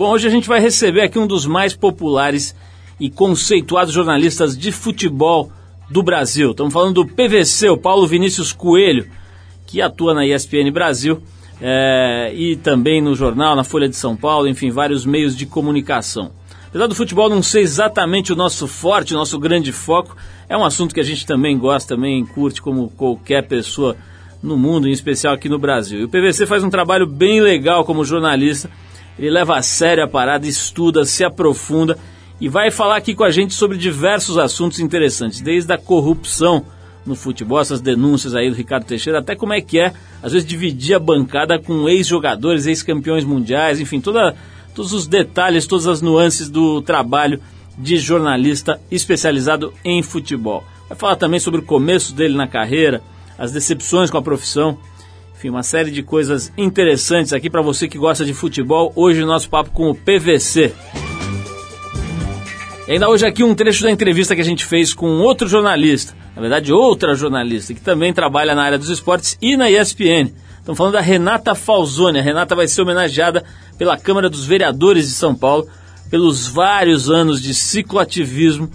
Bom, hoje a gente vai receber aqui um dos mais populares e conceituados jornalistas de futebol do Brasil. Estamos falando do PVC, o Paulo Vinícius Coelho, que atua na ESPN Brasil é, e também no jornal, na Folha de São Paulo, enfim, vários meios de comunicação. Apesar do futebol não ser exatamente o nosso forte, o nosso grande foco, é um assunto que a gente também gosta, também curte como qualquer pessoa no mundo, em especial aqui no Brasil. E o PVC faz um trabalho bem legal como jornalista. Ele leva a sério a parada, estuda, se aprofunda e vai falar aqui com a gente sobre diversos assuntos interessantes, desde a corrupção no futebol, essas denúncias aí do Ricardo Teixeira, até como é que é, às vezes, dividir a bancada com ex-jogadores, ex-campeões mundiais, enfim, toda, todos os detalhes, todas as nuances do trabalho de jornalista especializado em futebol. Vai falar também sobre o começo dele na carreira, as decepções com a profissão, enfim, uma série de coisas interessantes aqui para você que gosta de futebol. Hoje o nosso papo com o PVC. E ainda hoje aqui um trecho da entrevista que a gente fez com outro jornalista, na verdade outra jornalista, que também trabalha na área dos esportes e na ESPN. Estamos falando da Renata Falzoni. A Renata vai ser homenageada pela Câmara dos Vereadores de São Paulo pelos vários anos de cicloativismo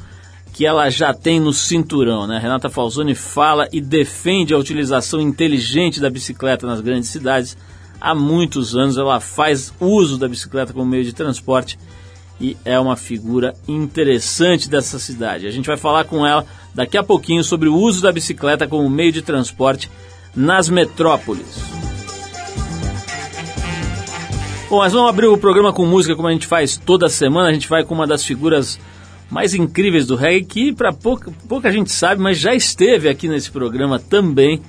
que ela já tem no cinturão. Né? Renata Falzoni fala e defende a utilização inteligente da bicicleta nas grandes cidades. Há muitos anos ela faz uso da bicicleta como meio de transporte e é uma figura interessante dessa cidade. A gente vai falar com ela daqui a pouquinho sobre o uso da bicicleta como meio de transporte nas metrópoles. Bom, mas vamos abrir o programa com música como a gente faz toda semana. A gente vai com uma das figuras mais incríveis do reggae, que para pouca, pouca gente sabe, mas já esteve aqui nesse programa também.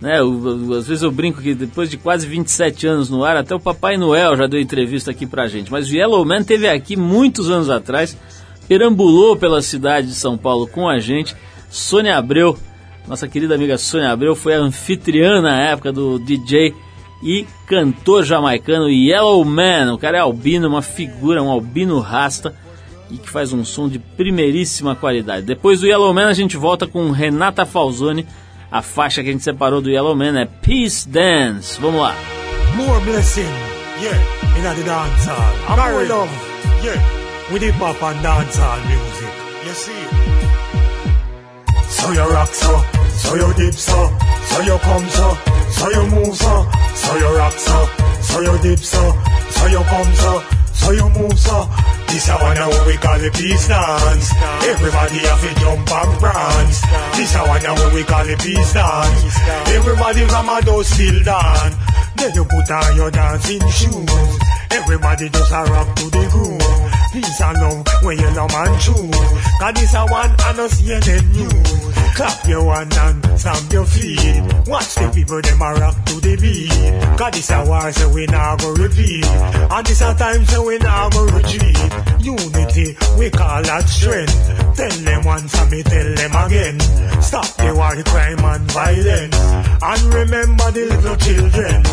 Né? Eu, às vezes eu brinco que depois de quase 27 anos no ar, até o Papai Noel já deu entrevista aqui pra gente. Mas o Yellow Man teve aqui muitos anos atrás, perambulou pela cidade de São Paulo com a gente. Sônia Abreu, nossa querida amiga Sônia Abreu, foi a anfitriã na época do DJ e cantor jamaicano Yellow Man. O cara é albino, uma figura, um albino rasta e que faz um som de primeiríssima qualidade. Depois do Yellow Man a gente volta com Renata Falzoni. A faixa que a gente separou do Yellow Man é Peace Dance. Vamos lá. More blessing, yeah, in the dance hall. I'm more love, yeah, with hip hop and dance hall music. You see? So you rock so, so you dip so, so you come so, so you move so, so you rock so, so you dip so, so you come so, so you move so. This a one what we call the peace dance. Everybody have to jump and prance. This a one what we call the peace dance. Everybody from a door still dance. Then you put on your dancing shoes. Everybody just a rock to the groove. Peace and love when you love man choose. Cause this a one I know CNN news. Clap your hand and stamp your feet. Watch the people them a rock to the beat. Cause this a war so we not go repeat. And this a time so we not go retreat. Unity we call that strength. Tell them once and me tell them again. Stop the war, the crime and violence. And remember the little children.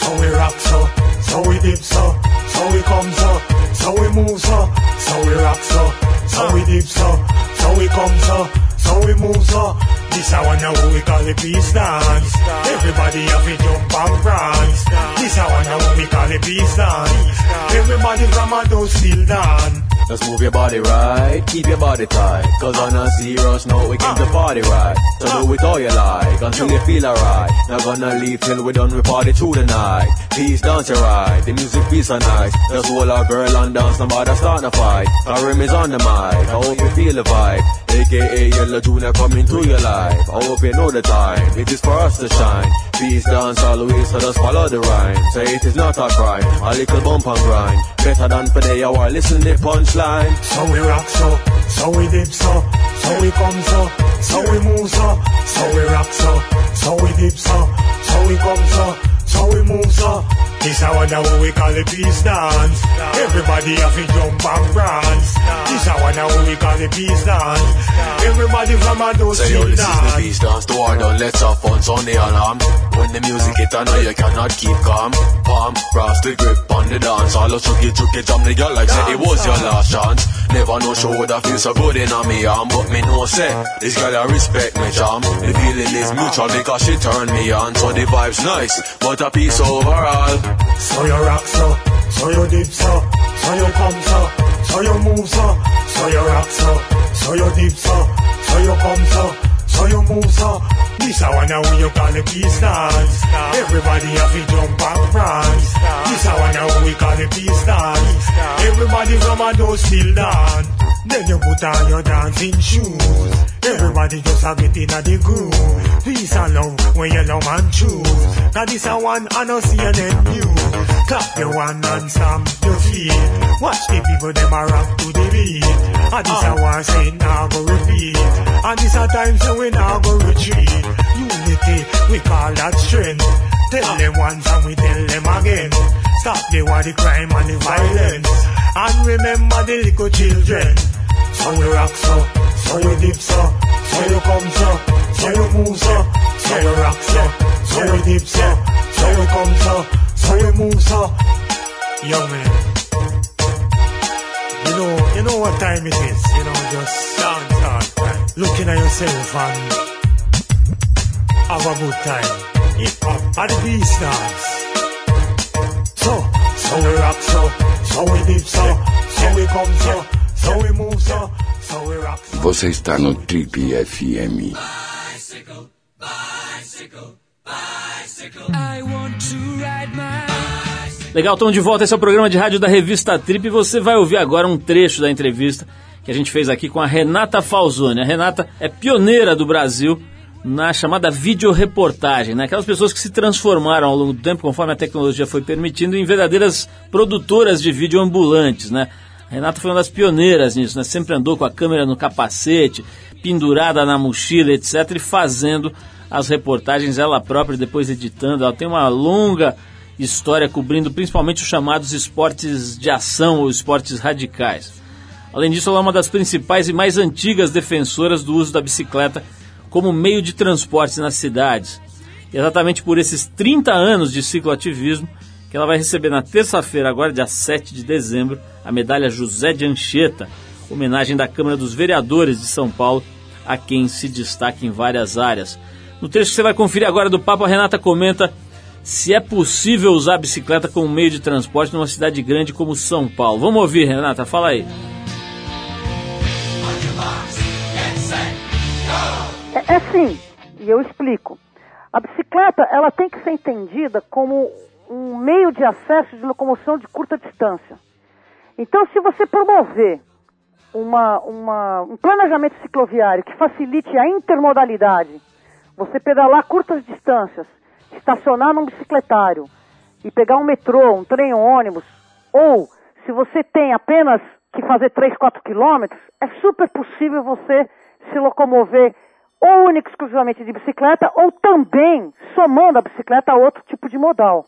So we rock so, so we dip so, so we come so, so we move so, so we rock so, so we dip so, so we come so, so we move so. This one what we call the peace dance. Everybody have to jump and prance. This one what we call the peace dance. Everybody from a door still dance. Just move your body right, keep your body tight. Cause on a serious note, we came to ah. party right. So ah. do it all you like, until you feel alright. Not gonna leave till we done, we party through the night. Peace dance right, the music be so nice. Just hold our girl and dance, nobody start a fight. Our rim is on the mic, I hope you feel the vibe. AKA Yellow Junior coming through your life. I hope you know the time, it is for us to shine. Peace dance always, so just follow the rhyme. Say it is not a crime, a little bump and grind. Better than for the hour, listen the punchline. So we rock so, so we dip so, so we come so, so we move so, so we rock so, so we dip so, so we come so, so we move so. This a one what we call the peace dance. Everybody have to jump and prance. This a one what we call the peace dance. Everybody from a door Say yo, this is the dance. peace dance, the war done, let's have fun, sound the alarm. When the music hit, I know you cannot keep calm. Palm, brass the grip on the dance. All the chucky chucky jam the girl like say it was your last chance. Never know show would I feel so good in on me arm. But me know say, this girl I respect me charm. The feeling is mutual because she turned me on So the vibe's nice, but a peace overall So you rock so, so you dip so, so you come so, so you move so, so you rock so, so you dip so, so you come so, so you move so. This a one how you call the peace dance. Everybody have to jump and prance. This a one how we call the peace dance. Everybody from a door still dance. Then you put on your dancing shoes. Everybody just have it in a the groove. Peace and love when you love and choose. Now this a one I know CNN news. Clap your one and stamp your feet. Watch the people them a rock to the beat. And this a one say now go repeat. And this a time say we now go retreat. Unity we call that strength. Tell them once and we tell them again. Stop the war, the crime and the violence. And remember the little children. So you rock so, so you dip so, so you come so, so you move so, so you rock so, so you dip so, so you come so, so you move so. Young man, you know, you know what time it is. You know, just dance all time, looking at yourself and have a good time. Hip hop at the beast dance. So, so we rock so, so we dip so, so we come so, so we move so, so we rock so. Você está no Trip FM. Legal, estamos de volta. Esse é o programa de rádio da revista Trip e você vai ouvir agora um trecho da entrevista que a gente fez aqui com a Renata Falzoni. A Renata é pioneira do Brasil na chamada videoreportagem, né? aquelas pessoas que se transformaram ao longo do tempo, conforme a tecnologia foi permitindo, em verdadeiras produtoras de vídeo ambulantes. Né? Renata foi uma das pioneiras nisso, né? sempre andou com a câmera no capacete, pendurada na mochila, etc., e fazendo as reportagens ela própria, depois editando. Ela tem uma longa história cobrindo principalmente os chamados esportes de ação ou esportes radicais. Além disso, ela é uma das principais e mais antigas defensoras do uso da bicicleta como meio de transporte nas cidades. E exatamente por esses 30 anos de cicloativismo que ela vai receber na terça-feira, agora dia 7 de dezembro, a medalha José de Anchieta, homenagem da Câmara dos Vereadores de São Paulo, a quem se destaca em várias áreas. No trecho que você vai conferir agora do papo, a Renata comenta se é possível usar a bicicleta como meio de transporte numa cidade grande como São Paulo. Vamos ouvir, Renata, fala aí. É, é sim, e eu explico. A bicicleta ela tem que ser entendida como um meio de acesso de locomoção de curta distância. Então, se você promover uma, uma, um planejamento cicloviário que facilite a intermodalidade, você pedalar curtas distâncias, estacionar num bicicletário e pegar um metrô, um trem, um ônibus, ou se você tem apenas que fazer 3, 4 quilômetros, é super possível você se locomover ou única exclusivamente de bicicleta, ou também somando a bicicleta a outro tipo de modal.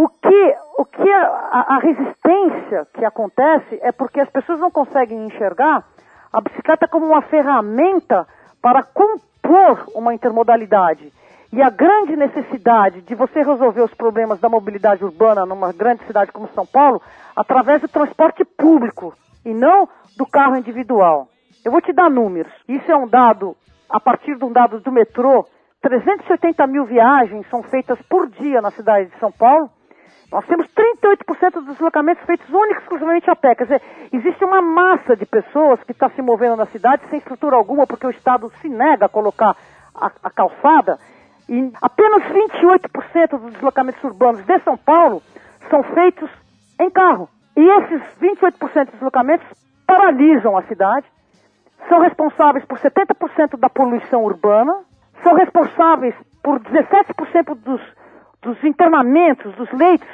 O que, o que a, a, resistência que acontece é porque as pessoas não conseguem enxergar a bicicleta como uma ferramenta para compor uma intermodalidade. E a grande necessidade de você resolver os problemas da mobilidade urbana numa grande cidade como São Paulo através do transporte público e não do carro individual. Eu vou te dar números. Isso é um dado a partir de um dado do metrô, 380 mil viagens são feitas por dia na cidade de São Paulo. Nós temos 38% dos deslocamentos feitos únicos exclusivamente a pé. Quer dizer, existe uma massa de pessoas que está se movendo na cidade sem estrutura alguma, porque o Estado se nega a colocar a, a calçada. E apenas 28% dos deslocamentos urbanos de São Paulo são feitos em carro. E esses 28% dos deslocamentos paralisam a cidade são responsáveis por 70% da poluição urbana, são responsáveis por 17% dos, dos internamentos, dos leitos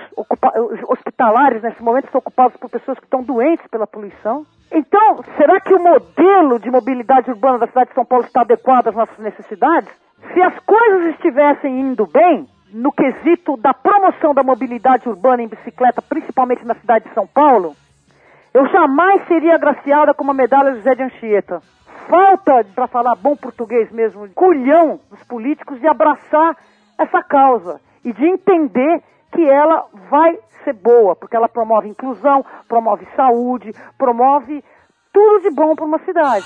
hospitalares nesse momento são ocupados por pessoas que estão doentes pela poluição. Então, será que o modelo de mobilidade urbana da cidade de São Paulo está adequado às nossas necessidades? Se as coisas estivessem indo bem, no quesito da promoção da mobilidade urbana em bicicleta, principalmente na cidade de São Paulo, eu jamais seria agraciada com uma medalha José de Anchieta. Falta, para falar bom português mesmo, culhão dos políticos de abraçar essa causa e de entender que ela vai ser boa, porque ela promove inclusão, promove saúde, promove tudo de bom para uma cidade.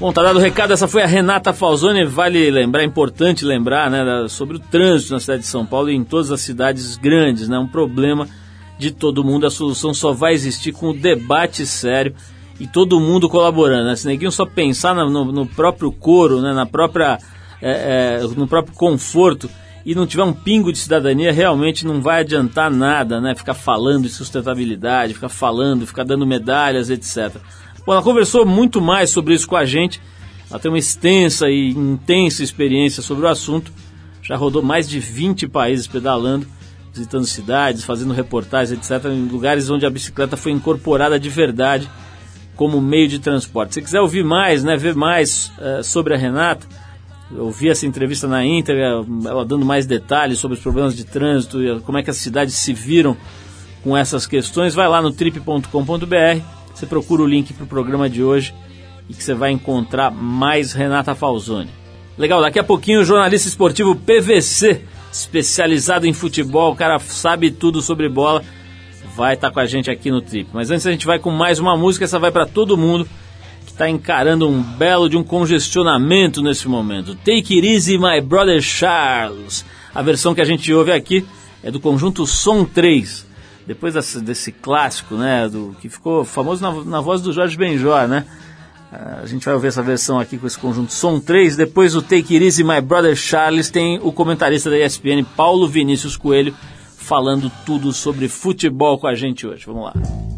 Bom, tá dado o recado, essa foi a Renata Falzoni. Vale lembrar, é importante lembrar, né, sobre o trânsito na cidade de São Paulo e em todas as cidades grandes, né? Um problema de todo mundo. A solução só vai existir com o debate sério e todo mundo colaborando. Né? Se neguinho só pensar no, no, próprio coro, né, na própria, é, é, no próprio conforto e não tiver um pingo de cidadania, realmente não vai adiantar nada, né? Ficar falando de sustentabilidade, ficar falando, ficar dando medalhas, etc. Bom, ela conversou muito mais sobre isso com a gente. Ela tem uma extensa e intensa experiência sobre o assunto. Já rodou mais de 20 países pedalando, visitando cidades, fazendo reportagens, etc., em lugares onde a bicicleta foi incorporada de verdade como meio de transporte. Se quiser ouvir mais, né, ver mais uh, sobre a Renata, eu vi essa entrevista na íntegra, ela dando mais detalhes sobre os problemas de trânsito e como é que as cidades se viram com essas questões, vai lá no trip.com.br, você procura o link para o programa de hoje e que você vai encontrar mais Renata Falzoni. Legal, daqui a pouquinho o jornalista esportivo PVC, especializado em futebol, o cara sabe tudo sobre bola, vai estar tá com a gente aqui no Trip. Mas antes a gente vai com mais uma música, essa vai para todo mundo está encarando um belo de um congestionamento nesse momento. Take It Easy, My Brother Charles. A versão que a gente ouve aqui é do conjunto Som 3. Depois desse, desse clássico, né, do, que ficou famoso na, na voz do Jorge Benjor, né? A gente vai ouvir essa versão aqui com esse conjunto Som 3. Depois do Take It Easy, My Brother Charles, tem o comentarista da ESPN, Paulo Vinícius Coelho, falando tudo sobre futebol com a gente hoje. Vamos lá.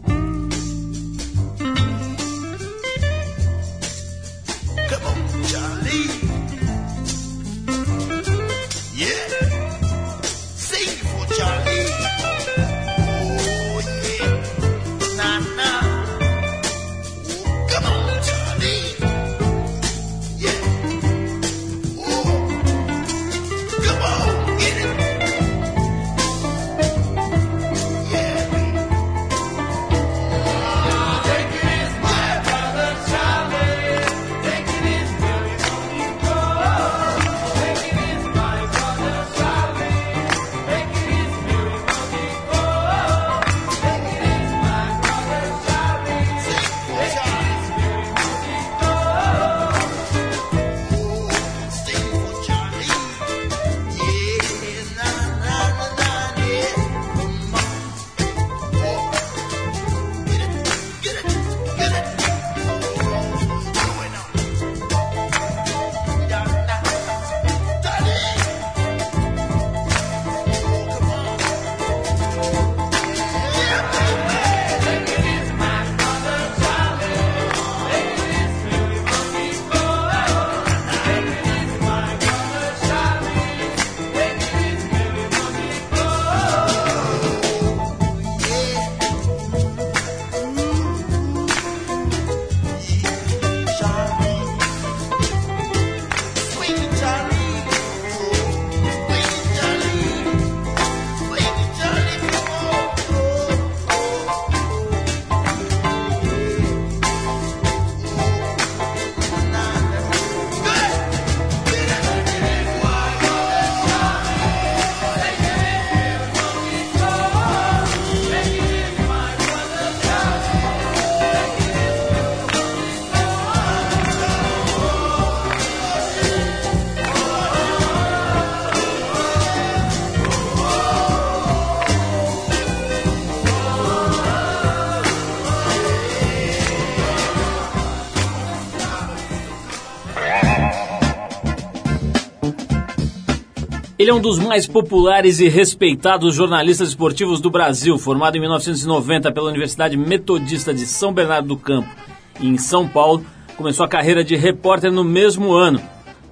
Ele é um dos mais populares e respeitados jornalistas esportivos do Brasil, formado em 1990 pela Universidade Metodista de São Bernardo do Campo em São Paulo. Começou a carreira de repórter no mesmo ano,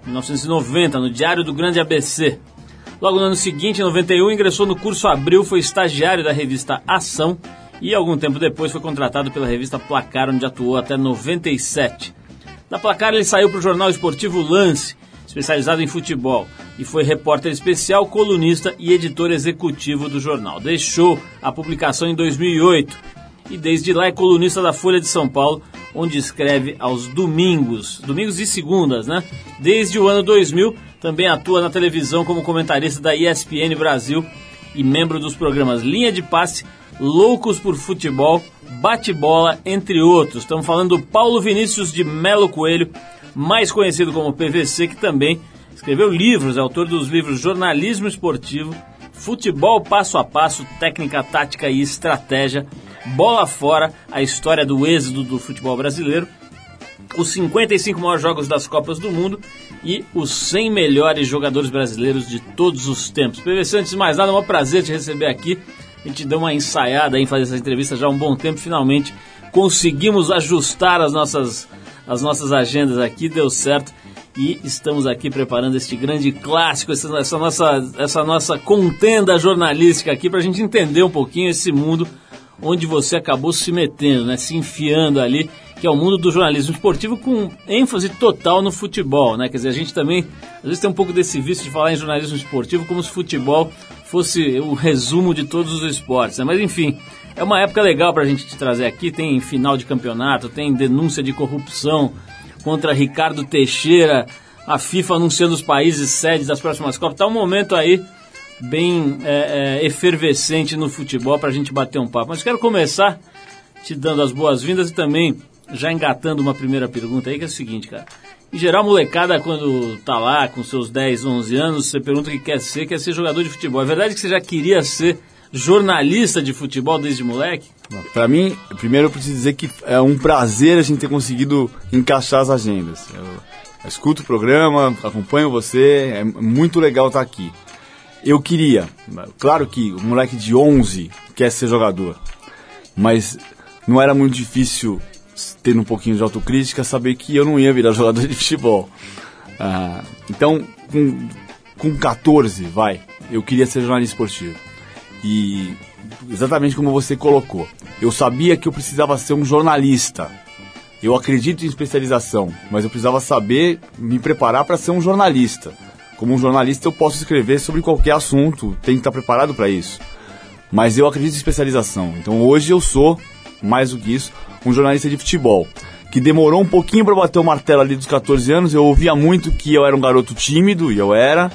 1990, no Diário do Grande ABC. Logo no ano seguinte, em 91, ingressou no curso Abril, foi estagiário da revista Ação e algum tempo depois foi contratado pela revista Placar, onde atuou até 97. Da Placar ele saiu para o jornal esportivo Lance, especializado em futebol, e foi repórter especial, colunista e editor executivo do jornal. Deixou a publicação em 2008 e desde lá é colunista da Folha de São Paulo, onde escreve aos domingos, domingos e segundas, né? Desde o ano 2000 também atua na televisão como comentarista da ESPN Brasil e membro dos programas Linha de Passe, Loucos por Futebol, Bate-Bola, entre outros. Estamos falando do Paulo Vinícius de Melo Coelho, mais conhecido como PVC, que também escreveu livros, é autor dos livros Jornalismo Esportivo, Futebol Passo a Passo, Técnica, Tática e Estratégia, Bola Fora, a história do êxodo do futebol brasileiro, os 55 maiores jogos das Copas do Mundo e os 100 melhores jogadores brasileiros de todos os tempos. PVC, antes de mais nada, é um prazer te receber aqui. A gente deu uma ensaiada em fazer essa entrevista já há um bom tempo, finalmente conseguimos ajustar as nossas, as nossas agendas aqui, deu certo. E estamos aqui preparando este grande clássico, essa, nossa, essa nossa contenda jornalística aqui para a gente entender um pouquinho esse mundo onde você acabou se metendo, né, se enfiando ali, que é o mundo do jornalismo esportivo com ênfase total no futebol, né? Quer dizer, a gente também às vezes tem um pouco desse vício de falar em jornalismo esportivo como se futebol fosse o resumo de todos os esportes, né? Mas enfim, é uma época legal para a gente te trazer aqui. Tem final de campeonato, tem denúncia de corrupção contra Ricardo Teixeira, a FIFA anunciando os países sedes das próximas Copas. Tá um momento aí bem é, é, efervescente no futebol para a gente bater um papo. Mas quero começar te dando as boas-vindas e também já engatando uma primeira pergunta aí, que é o seguinte, cara. Em geral, molecada, quando tá lá com seus 10, 11 anos, você pergunta o que quer ser, quer ser jogador de futebol. É verdade que você já queria ser jornalista de futebol desde moleque? Para mim, primeiro eu preciso dizer que é um prazer a gente ter conseguido encaixar as agendas. Eu, escuto o programa, acompanho você, é muito legal estar aqui. Eu queria, claro que o moleque de 11 quer ser jogador, mas não era muito difícil, tendo um pouquinho de autocrítica, saber que eu não ia virar jogador de futebol. Ah, então, com, com 14, vai, eu queria ser jornalista esportivo. E exatamente como você colocou, eu sabia que eu precisava ser um jornalista. Eu acredito em especialização, mas eu precisava saber me preparar para ser um jornalista. Como um jornalista, eu posso escrever sobre qualquer assunto, tenho que estar preparado para isso. Mas eu acredito em especialização. Então hoje eu sou, mais do que isso, um jornalista de futebol. Que demorou um pouquinho para bater o martelo ali dos 14 anos. Eu ouvia muito que eu era um garoto tímido, e eu era,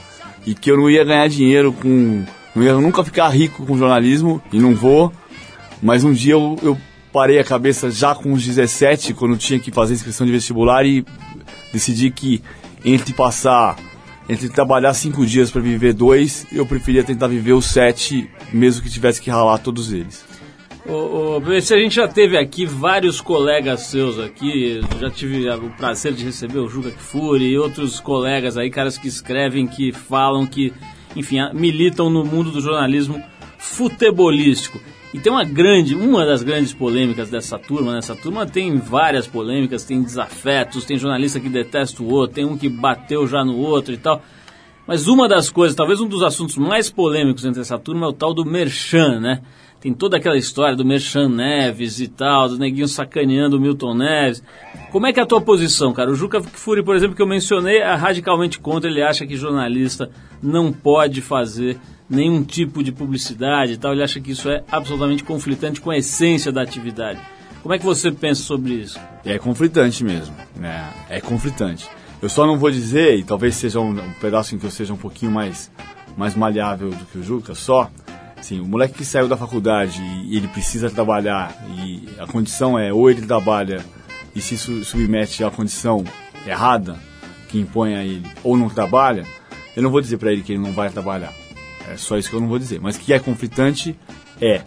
e que eu não ia ganhar dinheiro com. Não nunca ficar rico com jornalismo, e não vou. Mas um dia eu, eu parei a cabeça já com os 17, quando tinha que fazer inscrição de vestibular, e decidi que entre passar entre trabalhar cinco dias para viver dois, eu preferia tentar viver os sete, mesmo que tivesse que ralar todos eles. Ô, ô, se a gente já teve aqui vários colegas seus aqui, já tive o prazer de receber o Juca Kfouri e outros colegas aí, caras que escrevem, que falam, que, enfim, militam no mundo do jornalismo futebolístico. E tem uma grande, uma das grandes polêmicas dessa turma, nessa turma tem várias polêmicas, tem desafetos, tem jornalista que detesta o outro, tem um que bateu já no outro e tal. Mas uma das coisas, talvez um dos assuntos mais polêmicos entre essa turma é o tal do Merchan, né? Tem toda aquela história do Merchan Neves e tal, do neguinho sacaneando o Milton Neves. Como é que é a tua posição, cara? O Juca Furi, por exemplo, que eu mencionei, é radicalmente contra, ele acha que jornalista não pode fazer nenhum tipo de publicidade e tal. Ele acha que isso é absolutamente conflitante com a essência da atividade. Como é que você pensa sobre isso? É conflitante mesmo, né? É conflitante. Eu só não vou dizer, e talvez seja um, um pedaço em que eu seja um pouquinho mais, mais maleável do que o Juca, só, assim, o moleque que saiu da faculdade e, ele precisa trabalhar e a condição é ou ele trabalha e se submete à condição errada que impõe a ele, ou não trabalha, eu não vou dizer para ele que ele não vai trabalhar. É só isso que eu não vou dizer. Mas que é conflitante, é.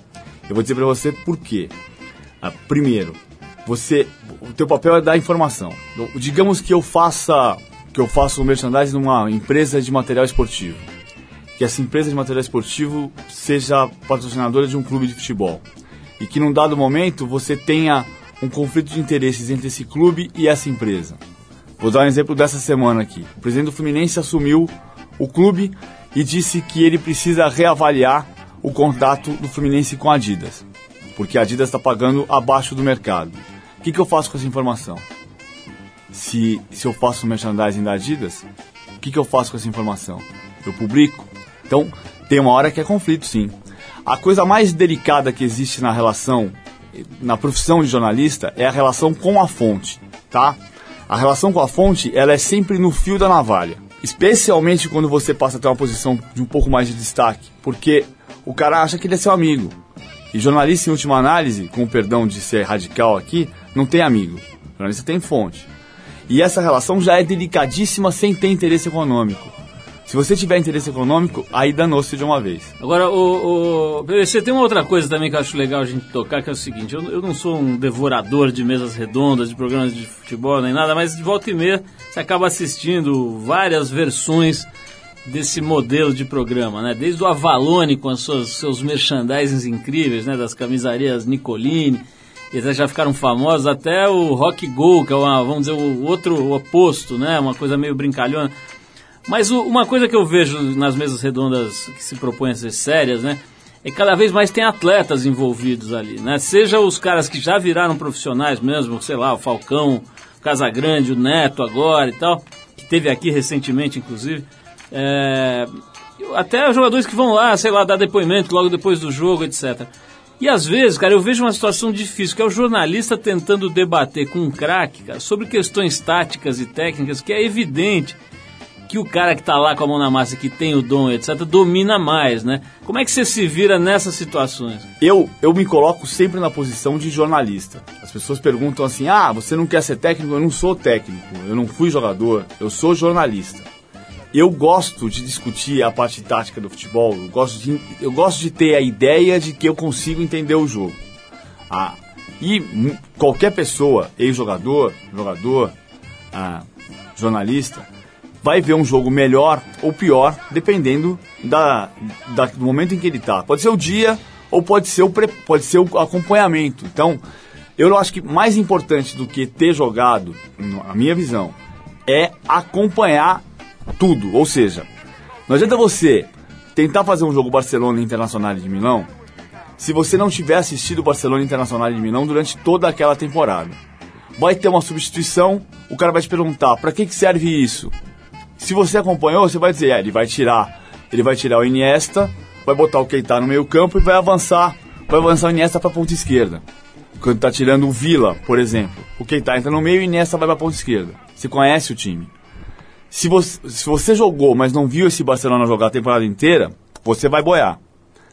Eu vou dizer para você por quê. Ah, primeiro, você, o teu papel é dar informação. Digamos que eu faça, que eu faça o merchandising numa empresa de material esportivo. Que essa empresa de material esportivo seja patrocinadora de um clube de futebol. E que num dado momento você tenha um conflito de interesses entre esse clube e essa empresa. Vou dar um exemplo dessa semana aqui. O presidente do Fluminense assumiu o clube e disse que ele precisa reavaliar o contrato do Fluminense com a Adidas, porque a Adidas está pagando abaixo do mercado. O que, que eu faço com essa informação? Se, se eu faço merchandising da Adidas, o que, que eu faço com essa informação? Eu publico? Então, tem uma hora que é conflito, sim. A coisa mais delicada que existe na relação, na profissão de jornalista, é a relação com a fonte, tá? A relação com a fonte, ela é sempre no fio da navalha. Especialmente quando você passa a ter uma posição de um pouco mais de destaque, porque o cara acha que ele é seu amigo. E jornalista, em última análise, com o perdão de ser radical aqui, não tem amigo. O jornalista tem fonte. E essa relação já é delicadíssima sem ter interesse econômico. Se você tiver interesse econômico, aí danou-se de uma vez. Agora, o, o PVC tem uma outra coisa também que eu acho legal a gente tocar, que é o seguinte, eu, eu não sou um devorador de mesas redondas, de programas de futebol, nem nada, mas de volta e meia você acaba assistindo várias versões desse modelo de programa, né? Desde o Avalone com os seus, seus merchandisings incríveis, né? Das camisarias Nicolini, eles já ficaram famosos, até o Rock Go, que é uma, vamos dizer, o outro oposto, né? Uma coisa meio brincalhona. Mas o, uma coisa que eu vejo nas mesas redondas que se propõem a ser sérias, né? É que cada vez mais tem atletas envolvidos ali, né? Seja os caras que já viraram profissionais mesmo, sei lá, o Falcão, o Casagrande, o Neto agora e tal, que teve aqui recentemente, inclusive. É, até jogadores que vão lá, sei lá, dar depoimento logo depois do jogo, etc. E às vezes, cara, eu vejo uma situação difícil, que é o jornalista tentando debater com um craque, sobre questões táticas e técnicas, que é evidente que o cara que está lá com a mão na massa, que tem o dom, etc., domina mais, né? Como é que você se vira nessas situações? Eu, eu me coloco sempre na posição de jornalista. As pessoas perguntam assim: ah, você não quer ser técnico? Eu não sou técnico, eu não fui jogador, eu sou jornalista. Eu gosto de discutir a parte tática do futebol, eu gosto de, eu gosto de ter a ideia de que eu consigo entender o jogo. Ah, e qualquer pessoa, ex-jogador, jogador, ah, jornalista, vai ver um jogo melhor ou pior, dependendo da, da do momento em que ele está. Pode ser o dia ou pode ser o, pre, pode ser o acompanhamento. Então, eu acho que mais importante do que ter jogado, na minha visão, é acompanhar tudo. Ou seja, não adianta você tentar fazer um jogo Barcelona Internacional de Milão se você não tiver assistido o Barcelona Internacional de Milão durante toda aquela temporada. Vai ter uma substituição, o cara vai te perguntar: para que, que serve isso? Se você acompanhou, você vai dizer, é, ele vai tirar, ele vai tirar o Iniesta, vai botar o Keita no meio campo e vai avançar, vai avançar o Iniesta para a ponta esquerda. Quando está tirando o Vila, por exemplo, o Keita entra no meio e o Iniesta vai para a ponta esquerda. Você conhece o time. Se você, se você jogou, mas não viu esse Barcelona jogar a temporada inteira, você vai boiar.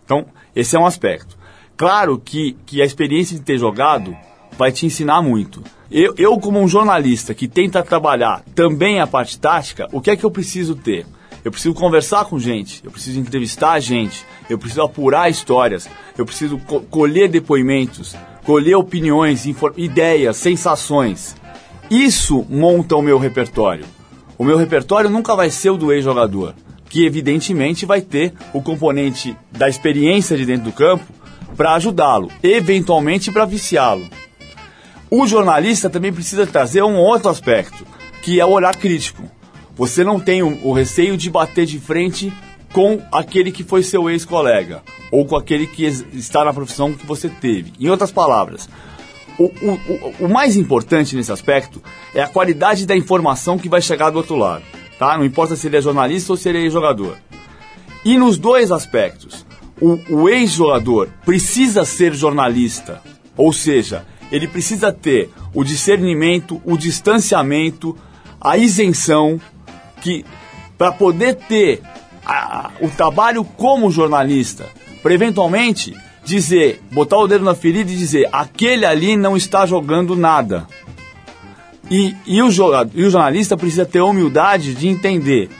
Então, esse é um aspecto. Claro que, que a experiência de ter jogado vai te ensinar muito. Eu, eu, como um jornalista que tenta trabalhar também a parte tática, o que é que eu preciso ter? Eu preciso conversar com gente, eu preciso entrevistar gente, eu preciso apurar histórias, eu preciso co colher depoimentos, colher opiniões, ideias, sensações. Isso monta o meu repertório. O meu repertório nunca vai ser o do ex-jogador, que evidentemente vai ter o componente da experiência de dentro do campo para ajudá-lo, eventualmente para viciá-lo. O jornalista também precisa trazer um outro aspecto, que é o olhar crítico. Você não tem o, receio de bater de frente com aquele que foi seu ex-colega, ou com aquele que está na profissão que você teve. Em outras palavras, o, o, o, mais importante nesse aspecto é a qualidade da informação que vai chegar do outro lado. Tá? Não importa se ele é jornalista ou se ele é jogador. E nos dois aspectos, o, o ex-jogador precisa ser jornalista, ou seja, ele precisa ter o discernimento, o distanciamento, a isenção, que para poder ter a, o trabalho como jornalista, para eventualmente dizer, botar o dedo na ferida e dizer, aquele ali não está jogando nada. E, e, o, e o jornalista precisa ter a humildade de entender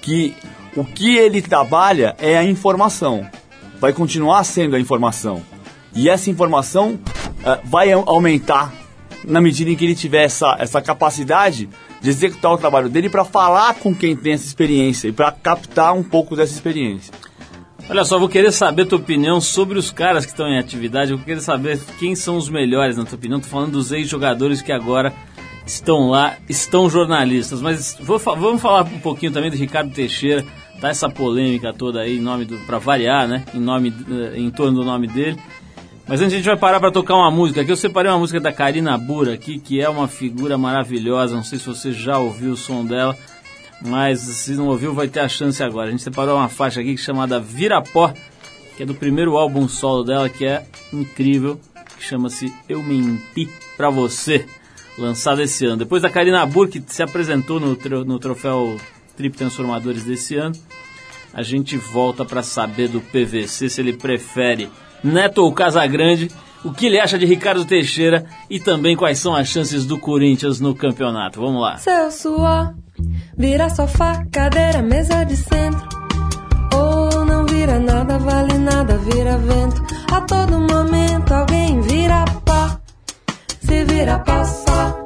que o que ele trabalha é a informação. Vai continuar sendo a informação. E essa informação vai aumentar na medida em que ele tiver essa, essa capacidade de executar o trabalho dele para falar com quem tem essa experiência e para captar um pouco dessa experiência. Olha só, vou querer saber a tua opinião sobre os caras que estão em atividade. Eu vou querer saber quem são os melhores, na tua opinião. Estou falando dos ex-jogadores que agora estão lá, estão jornalistas. Mas vou, vamos falar um pouquinho também do Ricardo Teixeira. Tá essa polêmica toda aí, em nome do, para variar, né? Em nome, eh, em torno do nome dele. Mas antes a gente vai parar para tocar uma música aqui. Eu separei uma música da Karina Bura aqui, que é uma figura maravilhosa. Não sei se você já ouviu o som dela, mas se não ouviu, vai ter a chance agora. A gente separou uma faixa aqui chamada Virapó, que é do primeiro álbum solo dela, que é incrível, que chama-se Eu Menti Pra Você, lançado esse ano. Depois da Karina Bur, que se apresentou no, no troféu Trip Transformadores desse ano, a gente volta para saber do PVC se ele prefere Neto ou Casagrande, o que ele acha de Ricardo Teixeira e também quais são as chances do Corinthians no campeonato. Vamos lá. Seu suor, vira sofá, cadeira, mesa de centro. Ou não vira nada, vale nada, vira vento. A todo momento alguém vira pó. Se vira pó só.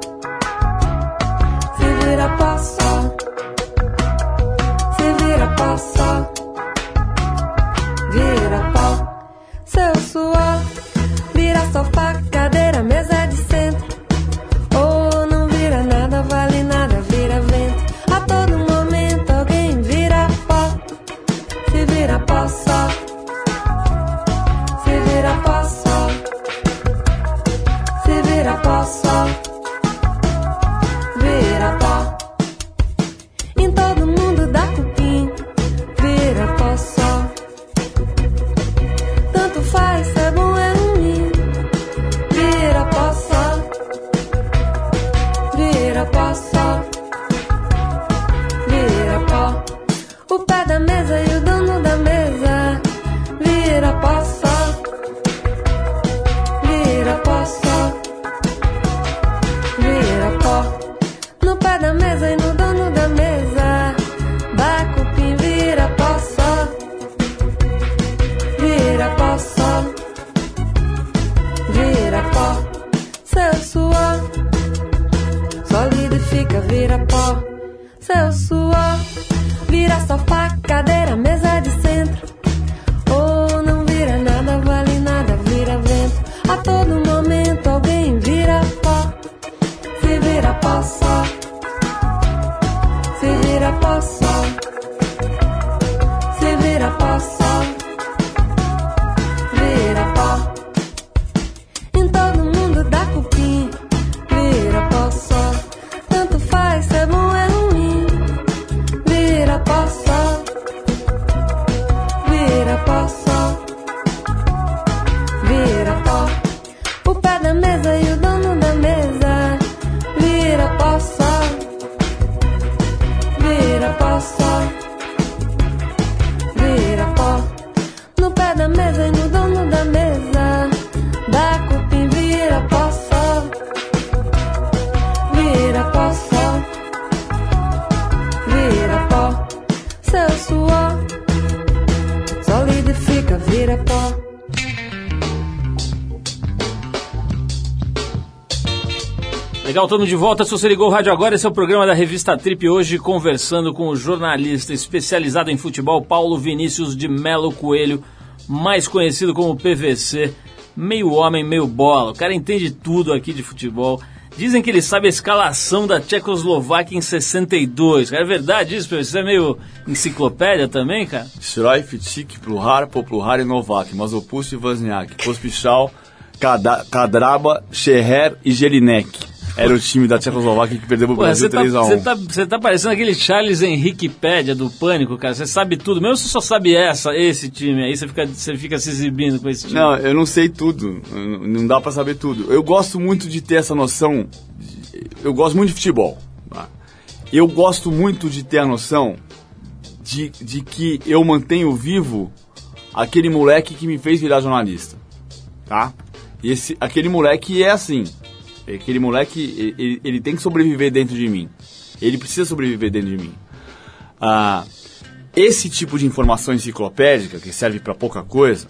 Se vira pó só. Se vira pó só. Legal, estamos de volta. Se você ligou o rádio agora, esse é o programa da revista Trip. Hoje conversando com o jornalista especializado em futebol, Paulo Vinícius de Melo Coelho, mais conhecido como PVC. Meio homem, meio bola. O cara entende tudo aqui de futebol. Dizem que ele sabe a escalação da Tchecoslováquia em 62. É verdade isso, PVC? Você é meio enciclopédia também, cara? Shroi, Fitik, Pluhar, Popluhar e Novak, Mazopust e Wozniak, Pospichal, Kadraba, Scherer e Jelinek. Era o time da Tchecoslováquia que perdeu pro Pô, Brasil você tá, 3x1. você tá, você tá parecendo aquele Charles Henriquepédia do Pânico, cara. Você sabe tudo. Mesmo se você só sabe essa, esse time aí, você fica, você fica se exibindo com esse time. Não, eu não sei tudo. Não dá pra saber tudo. Eu gosto muito de ter essa noção. de- Eu gosto muito de futebol. tá? Eu gosto muito de ter a noção de, de que eu mantenho vivo aquele moleque que me fez virar jornalista. Tá? Esse, aquele moleque é assim. Aquele moleque, ele, ele tem que sobreviver dentro de mim. Ele precisa sobreviver dentro de mim. Ah, esse tipo de informação enciclopédica, que serve para pouca coisa,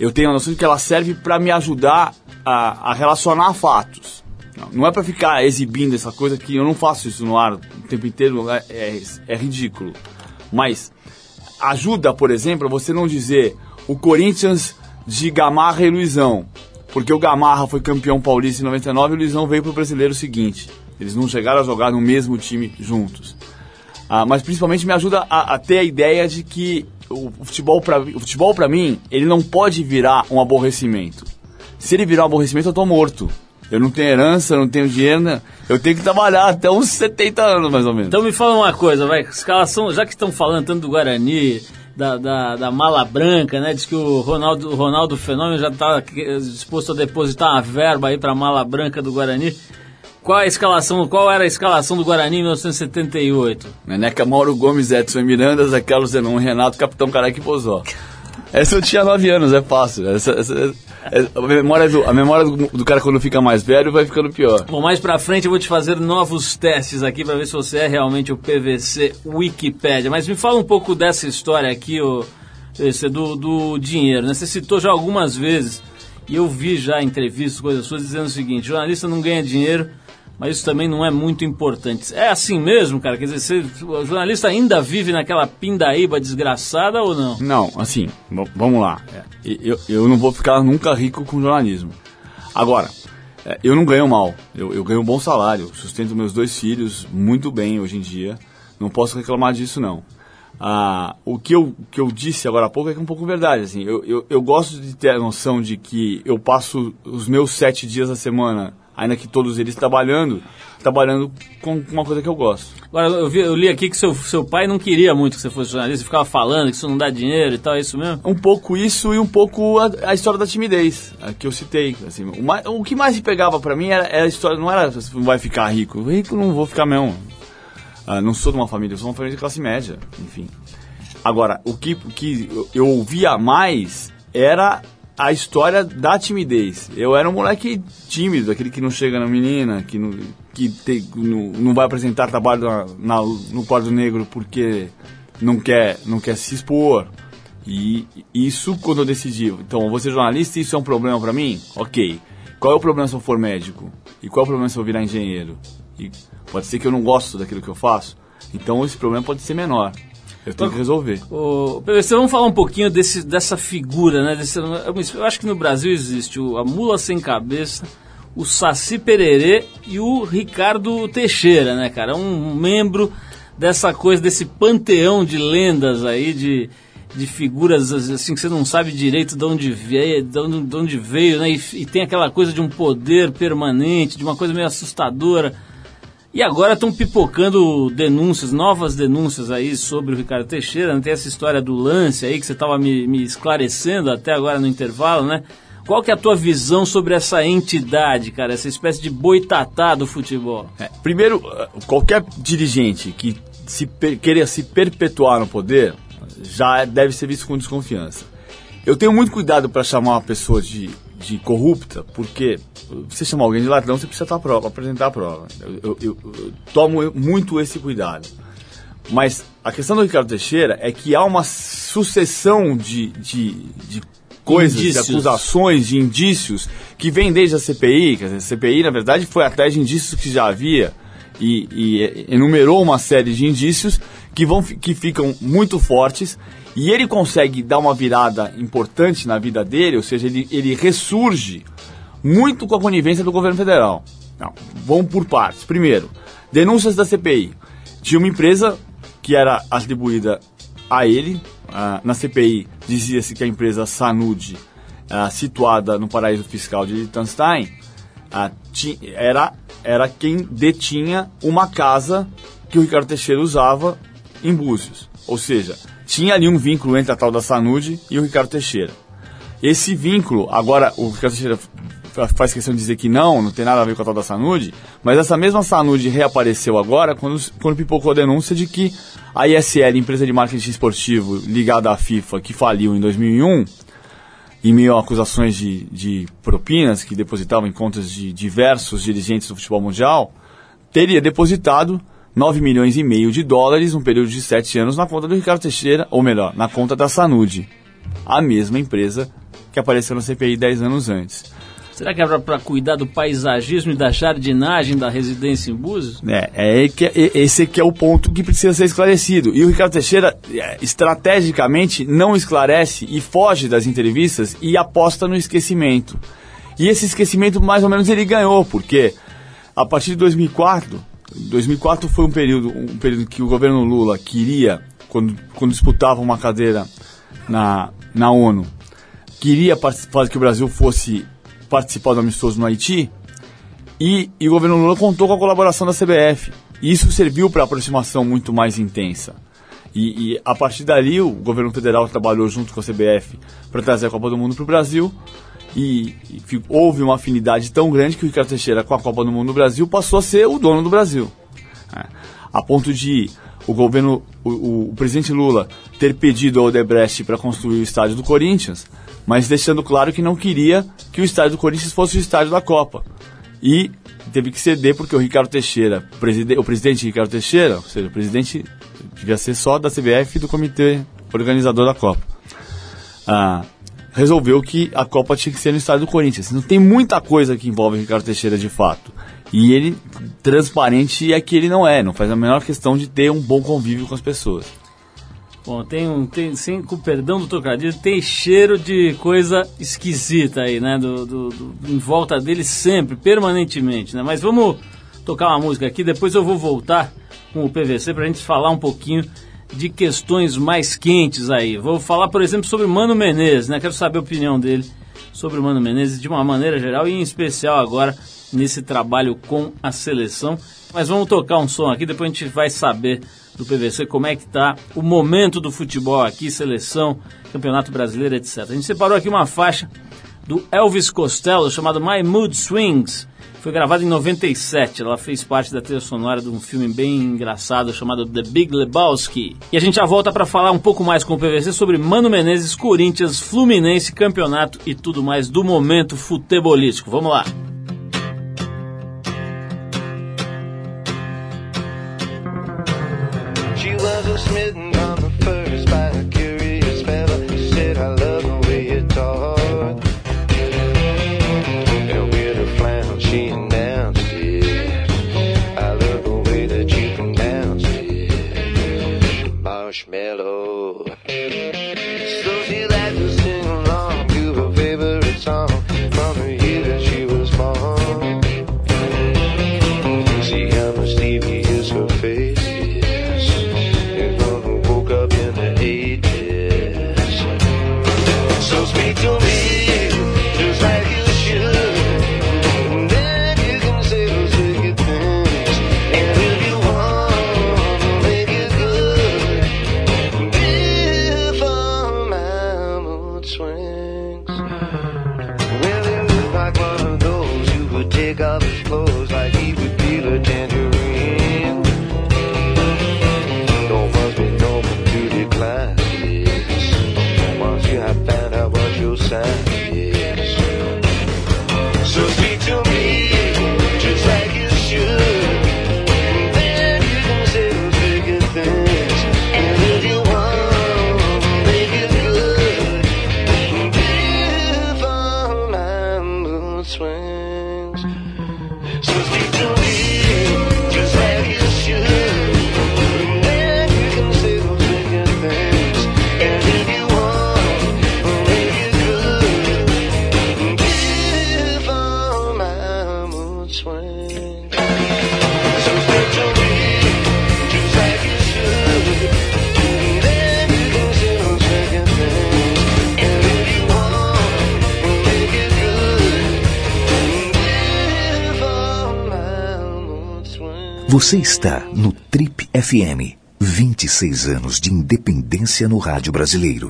eu tenho a noção de que ela serve para me ajudar a, a relacionar fatos. Não, não é para ficar exibindo essa coisa que eu não faço isso no ar o tempo inteiro, é, é, é ridículo. Mas ajuda, por exemplo, a você não dizer o Corinthians de Gamarra e Luizão. Porque o Gamarra foi campeão paulista em 99 e o Luizão veio pro brasileiro seguinte. Eles não chegaram a jogar no mesmo time juntos. Ah, mas principalmente me ajuda a, a ter a ideia de que o, o futebol para o futebol para mim ele não pode virar um aborrecimento. Se ele virar um aborrecimento eu tô morto. Eu não tenho herança, eu não tenho dinheiro, né? eu tenho que trabalhar até uns 70 anos mais ou menos. Então me fala uma coisa, vai. Escalação, já que estão falando tanto do Guarani, da, da, da mala branca, né? Diz que o Ronaldo, o Ronaldo Fenômeno já está disposto a depositar uma verba aí para a mala branca do Guarani. Qual a escalação, qual era a escalação do Guarani em 1978? Neneca Mauro Gomes, Edson Miranda, Zé Carlos Zenon, Renato, Capitão Careca e Pozó. Essa eu tinha 9 anos, é fácil. Essa, essa- a memória, do, a memória do, do cara quando fica mais velho vai ficando pior. Bom, mais pra frente eu vou te fazer novos testes aqui pra ver se você é realmente o PVC Wikipédia. Mas me fala um pouco dessa história aqui, ô, esse, do, do dinheiro. Né? Você citou já algumas vezes, e eu vi já entrevistas, coisas suas, dizendo o seguinte: jornalista não ganha dinheiro, mas isso também não é muito importante. É assim mesmo, cara? Quer dizer, você, o jornalista ainda vive naquela pindaíba desgraçada ou não? Não, assim, vamos lá. É, Eu, eu não vou ficar nunca rico com jornalismo. Agora, é, eu não ganho mal. Eu, eu ganho um bom salário. Sustento meus dois filhos muito bem hoje em dia. Não posso reclamar disso, não. Ah, o que eu, que eu disse agora há pouco é que é um pouco verdade. Assim, eu, eu, eu gosto de ter a noção de que eu passo os meus sete dias da semana, ainda que todos eles trabalhando, trabalhando com uma coisa que eu gosto. Agora, eu, vi- eu li aqui que seu, seu pai não queria muito que você fosse jornalista, ficava falando que isso não dá dinheiro e tal, é isso mesmo? Um pouco isso e um pouco a, a história da timidez, que eu citei. Assim, o, mais- o que mais me pegava pra mim era, era a história, não era você não vai ficar rico. Rico não vou ficar mesmo. Ah, não sou de uma família, eu sou uma família de classe média, enfim. Agora, o que, que eu ouvia mais era a história da timidez. Eu era um moleque tímido, aquele que não chega na menina, que não, que te- não, não vai apresentar trabalho na, na- no quadro negro porque não quer, não quer se expor. E isso quando eu decidi, então, vou ser jornalista, isso é um problema pra mim? Ok. Qual é o problema se eu for médico? E qual é o problema se eu virar engenheiro? E pode ser que eu não gosto daquilo que eu faço. Então esse problema pode ser menor. Eu tenho que resolver. Ô, PVC, vamos falar um pouquinho desse, dessa figura, né? Desse- eu acho que no Brasil existe o- a mula sem cabeça, o Saci Pererê e o Ricardo Teixeira, né, cara? Um membro dessa coisa, desse panteão de lendas aí, de, de figuras assim que você não sabe direito de onde veio, de onde, de onde veio né? E, e tem aquela coisa de um poder permanente, de uma coisa meio assustadora. E agora estão pipocando denúncias, novas denúncias aí sobre o Ricardo Teixeira. Não tem essa história do lance aí que você estava me, me esclarecendo até agora no intervalo, né? Qual que é a tua visão sobre essa entidade, cara? Essa espécie de boitatá do futebol? É, primeiro, eh, qualquer dirigente que se per- queira se perpetuar no poder já deve ser visto com desconfiança. Eu tenho muito cuidado para chamar uma pessoa de, de corrupta, porque você chamar alguém de ladrão, você precisa estar a prova, apresentar a prova. Eu, eu- eu- tomo muito esse cuidado. Mas a questão do Ricardo Teixeira é que há uma sucessão de, de, de coisas, Indícios. de acusações, de indícios que vem desde a CPI. Quer dizer, a CPI, na verdade, foi atrás de indícios que já havia e, e enumerou uma série de indícios que, vão, que ficam muito fortes e ele consegue dar uma virada importante na vida dele, ou seja, ele, ele ressurge muito com a conivência do governo federal. Não, vamos por partes. Primeiro, denúncias da CPI. Tinha uma empresa que era atribuída a ele. ah, na CPI dizia-se que a empresa Sanud, ah, situada no paraíso fiscal de Liechtenstein, ah, era, era quem detinha uma casa que o Ricardo Teixeira usava em Búzios. Ou seja, tinha ali um vínculo entre a tal da Sanud e o Ricardo Teixeira. Esse vínculo, agora o Ricardo Teixeira fa- faz questão de dizer que não, não tem nada a ver com a tal da Sanud, mas essa mesma Sanud reapareceu agora quando, quando pipocou a denúncia de que a ISL, empresa de marketing esportivo ligada à FIFA, que faliu em 2001, em meio a acusações de, de propinas que depositavam em contas de diversos dirigentes do futebol mundial, teria depositado 9 milhões e meio de dólares num período de 7 anos na conta do Ricardo Teixeira, ou melhor, na conta da Sanud, a mesma empresa que apareceu na CPI 10 anos antes. Será que era para cuidar do paisagismo e da jardinagem da residência em Búzios? É, é, é- é- esse que é o ponto que precisa ser esclarecido. E o Ricardo Teixeira, é, estrategicamente, não esclarece e foge das entrevistas e aposta no esquecimento. E esse esquecimento, mais ou menos, ele ganhou, porque a partir de 2004, 2004 foi um período, um período que o governo Lula queria, quando, quando disputava uma cadeira na, na ONU, queria participar que o Brasil fosse participar do amistoso no Haiti, e, e o governo Lula contou com a colaboração da CBF. E isso serviu para aproximação muito mais intensa. E, e a partir dali o governo federal trabalhou junto com a CBF para trazer a Copa do Mundo para o Brasil. E, e houve uma afinidade tão grande que o Ricardo Teixeira com a Copa do Mundo no Brasil passou a ser o dono do Brasil. É. A ponto de o governo, o, o, presidente Lula ter pedido ao Odebrecht para construir o estádio do Corinthians, mas deixando claro que não queria que o estádio do Corinthians fosse o estádio da Copa. E teve que ceder porque o Ricardo Teixeira, o presidente Ricardo Teixeira, ou seja, o presidente devia ser só da CBF e do comitê organizador da Copa. Ah, resolveu que a Copa tinha que ser no estádio do Corinthians. Não tem muita coisa que envolve Ricardo Teixeira de fato. E ele, transparente é que ele não é, não faz a menor questão de ter um bom convívio com as pessoas. Bom, tem um, tem, com perdão do trocadilho, tem cheiro de coisa esquisita aí, né? Do, do, do, em volta dele sempre, permanentemente, né? Mas vamos tocar uma música aqui, depois eu vou voltar com o PVC para a gente falar um pouquinho de questões mais quentes aí. Vou falar, por exemplo, sobre Mano Menezes, né? Quero saber a opinião dele sobre o Mano Menezes de uma maneira geral e em especial agora nesse trabalho com a seleção. Mas vamos tocar um som aqui, depois a gente vai saber do PVC como é que está o momento do futebol aqui, seleção, campeonato brasileiro, etc. A gente separou aqui uma faixa do Elvis Costello chamada My Mood Swings. Foi gravada em 97. Ela fez parte da trilha sonora de um filme bem engraçado chamado The Big Lebowski. E a gente já volta para falar um pouco mais com o PVC sobre Mano Menezes, Corinthians, Fluminense, campeonato e tudo mais do momento futebolístico. Vamos lá. Marshmallow. Você está no Trip FM. 26 anos de independência no rádio brasileiro.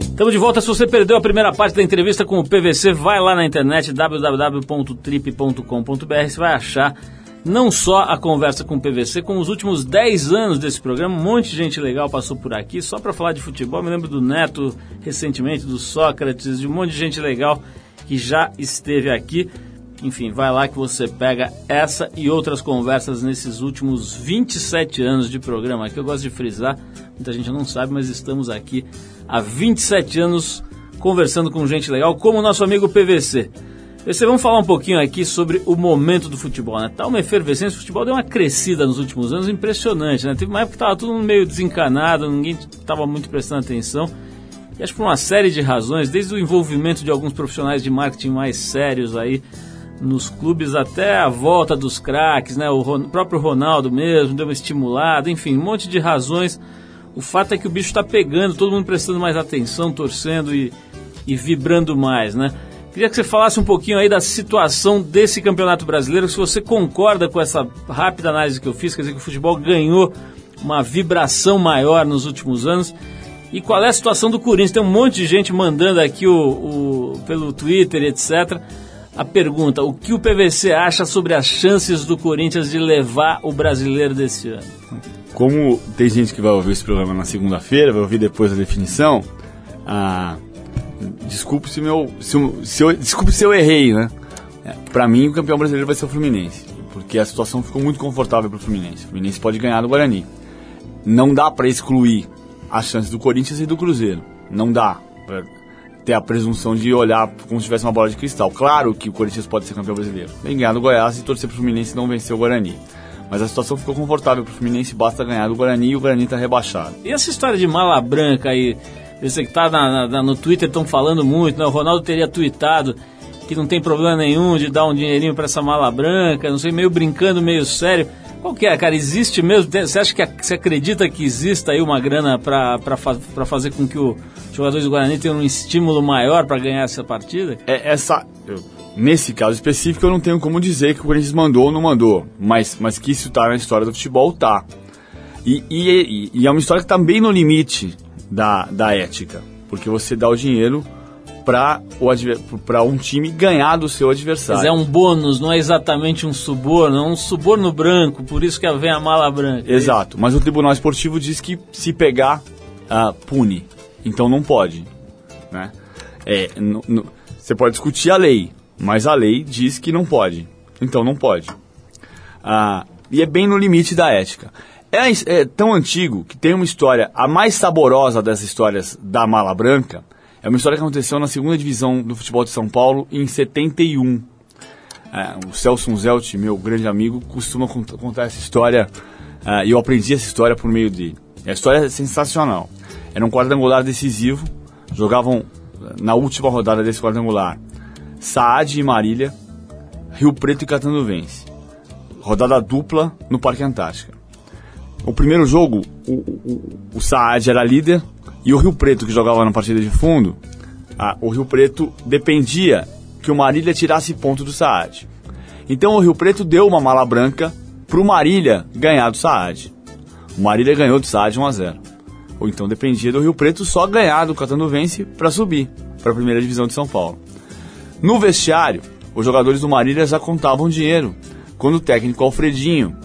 Estamos de volta. Se você perdeu a primeira parte da entrevista com o PVC, vai lá na internet www.trip.com.br. Você vai achar não só a conversa com o PVC, como os últimos 10 anos desse programa. Um monte de gente legal passou por aqui só para falar de futebol. Me lembro do Neto recentemente, do Sócrates, de um monte de gente legal que já esteve aqui. Enfim, vai lá que você pega essa e outras conversas nesses últimos 27 anos de programa. Aqui eu gosto de frisar, muita gente não sabe, mas estamos aqui há 27 anos conversando com gente legal, como o nosso amigo PVC. PVC, vamos falar um pouquinho aqui sobre o momento do futebol, né? Tá uma efervescência, o futebol deu uma crescida nos últimos anos impressionante, né? Teve uma época que estava tudo meio desencanado, ninguém estava muito prestando atenção. E acho que por uma série de razões, desde o envolvimento de alguns profissionais de marketing mais sérios aí nos clubes até a volta dos craques, né? O próprio Ronaldo mesmo deu uma estimulada, enfim, um monte de razões. O fato é que o bicho está pegando, todo mundo prestando mais atenção, torcendo e, e vibrando mais, né? Queria que você falasse um pouquinho aí da situação desse campeonato brasileiro, se você concorda com essa rápida análise que eu fiz, quer dizer que o futebol ganhou uma vibração maior nos últimos anos. E qual é a situação do Corinthians? Tem um monte de gente mandando aqui o, o- pelo Twitter, etc., a pergunta: o que o PVC acha sobre as chances do Corinthians de levar o brasileiro desse ano? Como tem gente que vai ouvir esse programa na segunda-feira, vai ouvir depois a definição, ah, desculpe se meu, se, se eu, desculpe se eu errei, né? É, Pra mim, o campeão brasileiro vai ser o Fluminense, porque a situação ficou muito confortável pro Fluminense. O Fluminense pode ganhar do Guarani. Não dá pra excluir as chances do Corinthians e do Cruzeiro. Não dá pra ter a presunção de olhar como se tivesse uma bola de cristal. Claro que o Corinthians pode ser campeão brasileiro. Que ganhar do Goiás e torcer pro Fluminense não vencer o Guarani. Mas a situação ficou confortável pro Fluminense, basta ganhar do Guarani e o Guarani tá rebaixado. E essa história de mala branca aí, você que tá na- na- no Twitter estão falando muito, né? O Ronaldo teria tweetado que não tem problema nenhum de dar um dinheirinho pra essa mala branca, não sei, meio brincando, meio sério. Qual que é, cara? Existe mesmo? Você acha que você acredita que exista aí uma grana pra fazer com que os jogadores do Guarani tenham um estímulo maior pra ganhar essa partida? É, essa, eu- nesse caso específico, eu não tenho como dizer que o Corinthians mandou ou não mandou, mas, mas que isso tá na história do futebol, tá. E, e, e- e é uma história que tá bem no limite da, da ética, porque você dá o dinheiro para um time ganhar do seu adversário. Mas é um bônus, não é exatamente um suborno, é um suborno branco, por isso que vem a mala branca. Exato, mas o Tribunal Esportivo diz que se pegar, ah, pune. Então não pode. Né? É, você pode discutir a lei, mas a lei diz que não pode. Então não pode. Ah, e é bem no limite da ética. É, é tão antigo que tem uma história, a mais saborosa das histórias da Mala Branca, é uma história que aconteceu na segunda divisão do futebol de São Paulo em 71. É, o Celso Unzelt, meu grande amigo, costuma cont- contar essa história ah, e eu aprendi essa história por meio dele. A história é sensacional. Era um quadrangular decisivo, jogavam ah, na última rodada desse quadrangular Saad e Marília, Rio Preto e Catanduvense. Rodada dupla no Parque Antártica. O primeiro jogo, o, o, o Saad era líder e o Rio Preto, que jogava na partida de fundo, ah, o Rio Preto dependia que o Marília tirasse ponto do Saad. Então o Rio Preto deu uma mala branca pro Marília ganhar do Saad. O Marília ganhou do Saad 1 a 0. Ou então dependia do Rio Preto só ganhar do Catanduvense para subir para a primeira divisão de São Paulo. No vestiário, os jogadores do Marília já contavam dinheiro. Quando o técnico Alfredinho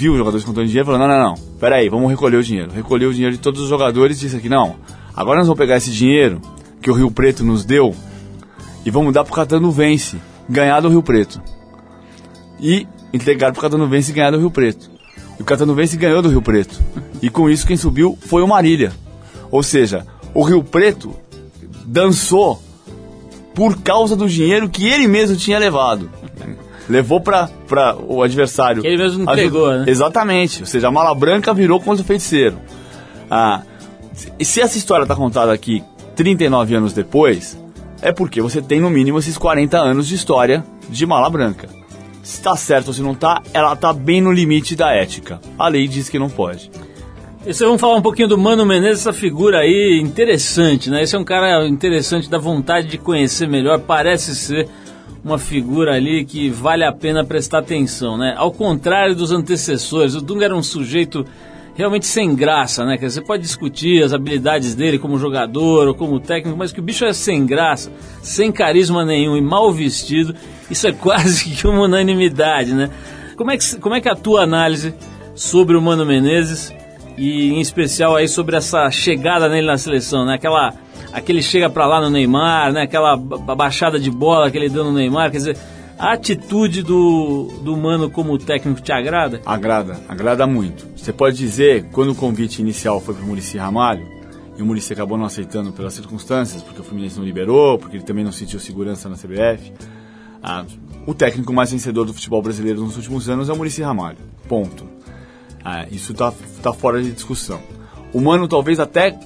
viu os jogadores contando dinheiro, falou: não, não, não, peraí, vamos recolher o dinheiro. Recolheu o dinheiro de todos os jogadores e disse aqui: não, agora nós vamos pegar esse dinheiro que o Rio Preto nos deu e vamos dar pro Catanduvense ganhar do Rio Preto. E entregar pro Catanduvense ganhar do Rio Preto. E o Catanduvense ganhou do Rio Preto. E com isso quem subiu foi o Marília. Ou seja, o Rio Preto dançou por causa do dinheiro que ele mesmo tinha levado. Levou para o adversário. Que ele mesmo entregou, né? Exatamente. Ou seja, a mala branca virou contra o feiticeiro. Ah, se- essa história está contada aqui 39 anos depois, é porque você tem no mínimo esses 40 anos de história de mala branca. Se está certo ou se não está, ela está bem no limite da ética. A lei diz que não pode. E você vamos falar um pouquinho do Mano Menezes, essa figura aí interessante, né? Esse é um cara interessante, dá vontade de conhecer melhor, parece ser uma figura ali que vale a pena prestar atenção, né? Ao contrário dos antecessores, o Dunga era um sujeito realmente sem graça, né? Dizer, Você pode discutir as habilidades dele como jogador ou como técnico, mas que o bicho é sem graça, sem carisma nenhum e mal vestido, isso é quase que uma unanimidade, né? Como é que, como é que é a tua análise sobre o Mano Menezes e em especial aí sobre essa chegada nele na seleção, né? Aquela, aquele chega pra lá no Neymar, né? Aquela ba- baixada de bola que ele deu no Neymar, quer dizer, a atitude do, do Mano como técnico te agrada? Agrada, agrada muito. Você pode dizer, quando o convite inicial foi para o Murici Ramalho, e o Murici acabou não aceitando pelas circunstâncias, porque o Fluminense não liberou, porque ele também não sentiu segurança na CBF, o técnico mais vencedor do futebol brasileiro nos últimos anos é o Murici Ramalho. Ponto. Ah, isso está tá fora de discussão. O Mano talvez até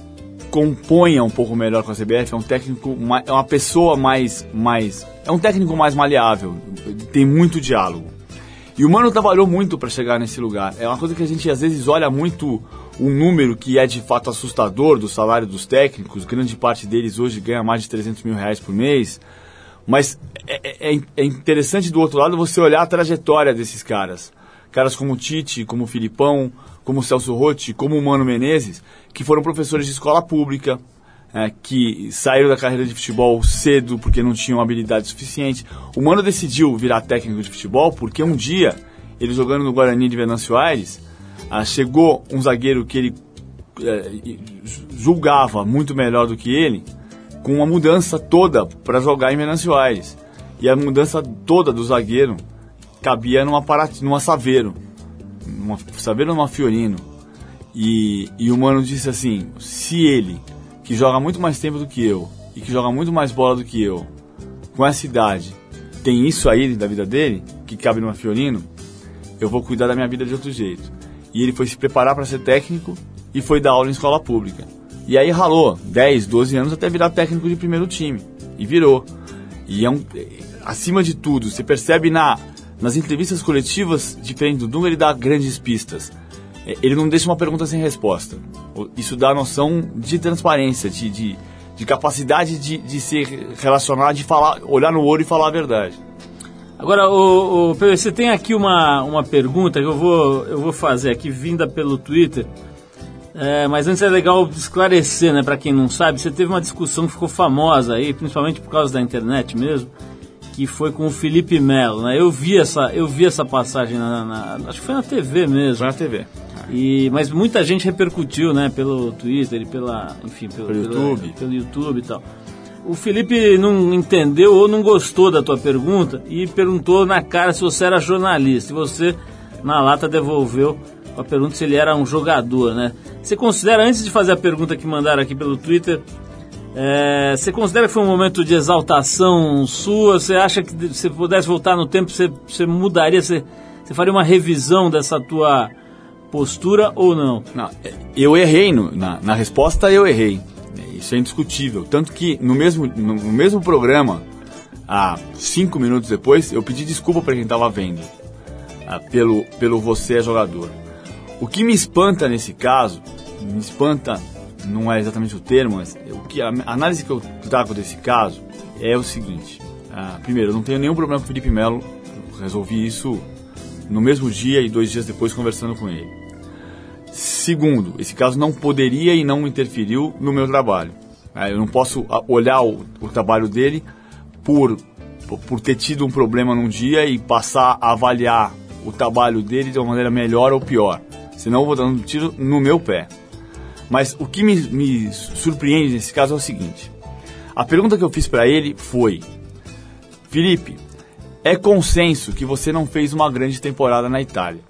componha um pouco melhor com a CBF, é um técnico, é uma pessoa mais, mais, é um técnico mais maleável, tem muito diálogo. E o Mano trabalhou muito para chegar nesse lugar. É uma coisa que a gente às vezes olha muito um número que é de fato assustador do salário dos técnicos. Grande parte deles hoje ganha mais de 300 mil reais por mês. Mas é, é- é interessante do outro lado você olhar a trajetória desses caras. Caras como o Tite, como o Filipão, como o Celso Rotti, como o Mano Menezes, que foram professores de escola pública, é, que saíram da carreira de futebol cedo porque não tinham habilidade suficiente. O Mano decidiu virar técnico de futebol porque um dia, ele jogando no Guarani de Venâncio Aires, ah, chegou um zagueiro que ele é, julgava muito melhor do que ele, com uma mudança toda para jogar em Venâncio Aires. E a mudança toda do zagueiro cabia numa, numa Saveiro. Numa Saveiro numa Fiorino. E, e o Mano disse assim, se ele, que joga muito mais tempo do que eu, e que joga muito mais bola do que eu, com essa idade, tem isso aí da vida dele, que cabe numa Fiorino, eu vou cuidar da minha vida de outro jeito. E ele foi se preparar para ser técnico e foi dar aula em escola pública. E aí ralou 10, 12 anos até virar técnico de primeiro time. E virou. E é um, acima de tudo, você percebe na, nas entrevistas coletivas, diferente do Dunga, ele dá grandes pistas. Ele não deixa uma pergunta sem resposta. Isso dá a noção de transparência, de, de, de capacidade de, de se relacionar, de falar, olhar no olho e falar a verdade. Agora, o, o PVC tem aqui uma, uma pergunta que eu vou, eu vou fazer aqui, vinda pelo Twitter. É, mas antes é legal esclarecer, né, para quem não sabe, você teve uma discussão que ficou famosa aí, principalmente por causa da internet mesmo, que foi com o Felipe Melo, né? Eu vi essa, eu vi essa passagem na, na- acho que foi na TV mesmo. Já na TV. E, mas muita gente repercutiu, né, pelo Twitter e pela, enfim, pelo, Pelo pela- YouTube. pelo YouTube e tal. O Felipe não entendeu ou não gostou da tua pergunta e perguntou na cara se você era jornalista. E você, na lata, devolveu a pergunta se ele era um jogador, né? Você considera, antes de fazer a pergunta que mandaram aqui pelo Twitter, é, você considera que foi um momento de exaltação sua? Você acha que se você pudesse voltar no tempo, você, você mudaria, você, você faria uma revisão dessa tua postura ou não? Não, eu errei no- na, na resposta, eu errei. Isso é indiscutível. Tanto que no mesmo, no, mesmo programa, há cinco minutos depois, eu pedi desculpa para quem estava vendo, ah, pelo, pelo você é jogador. O que me espanta nesse caso, me espanta, não é exatamente o termo, mas o que, a análise que eu trago desse caso é o seguinte. ah, primeiro, eu não tenho nenhum problema com o Felipe Melo, resolvi isso no mesmo dia e dois dias depois conversando com ele. Segundo, esse caso não poderia e não interferiu no meu trabalho. Ah, Eu não posso ah, olhar o, o trabalho dele por, por- ter tido um problema num dia e passar a avaliar o trabalho dele de uma maneira melhor ou pior. Senão eu vou dando um tiro no meu pé. Mas o que me, me surpreende nesse caso é o seguinte: a pergunta que eu fiz para ele foi: Felipe, é consenso que você não fez uma grande temporada na Itália.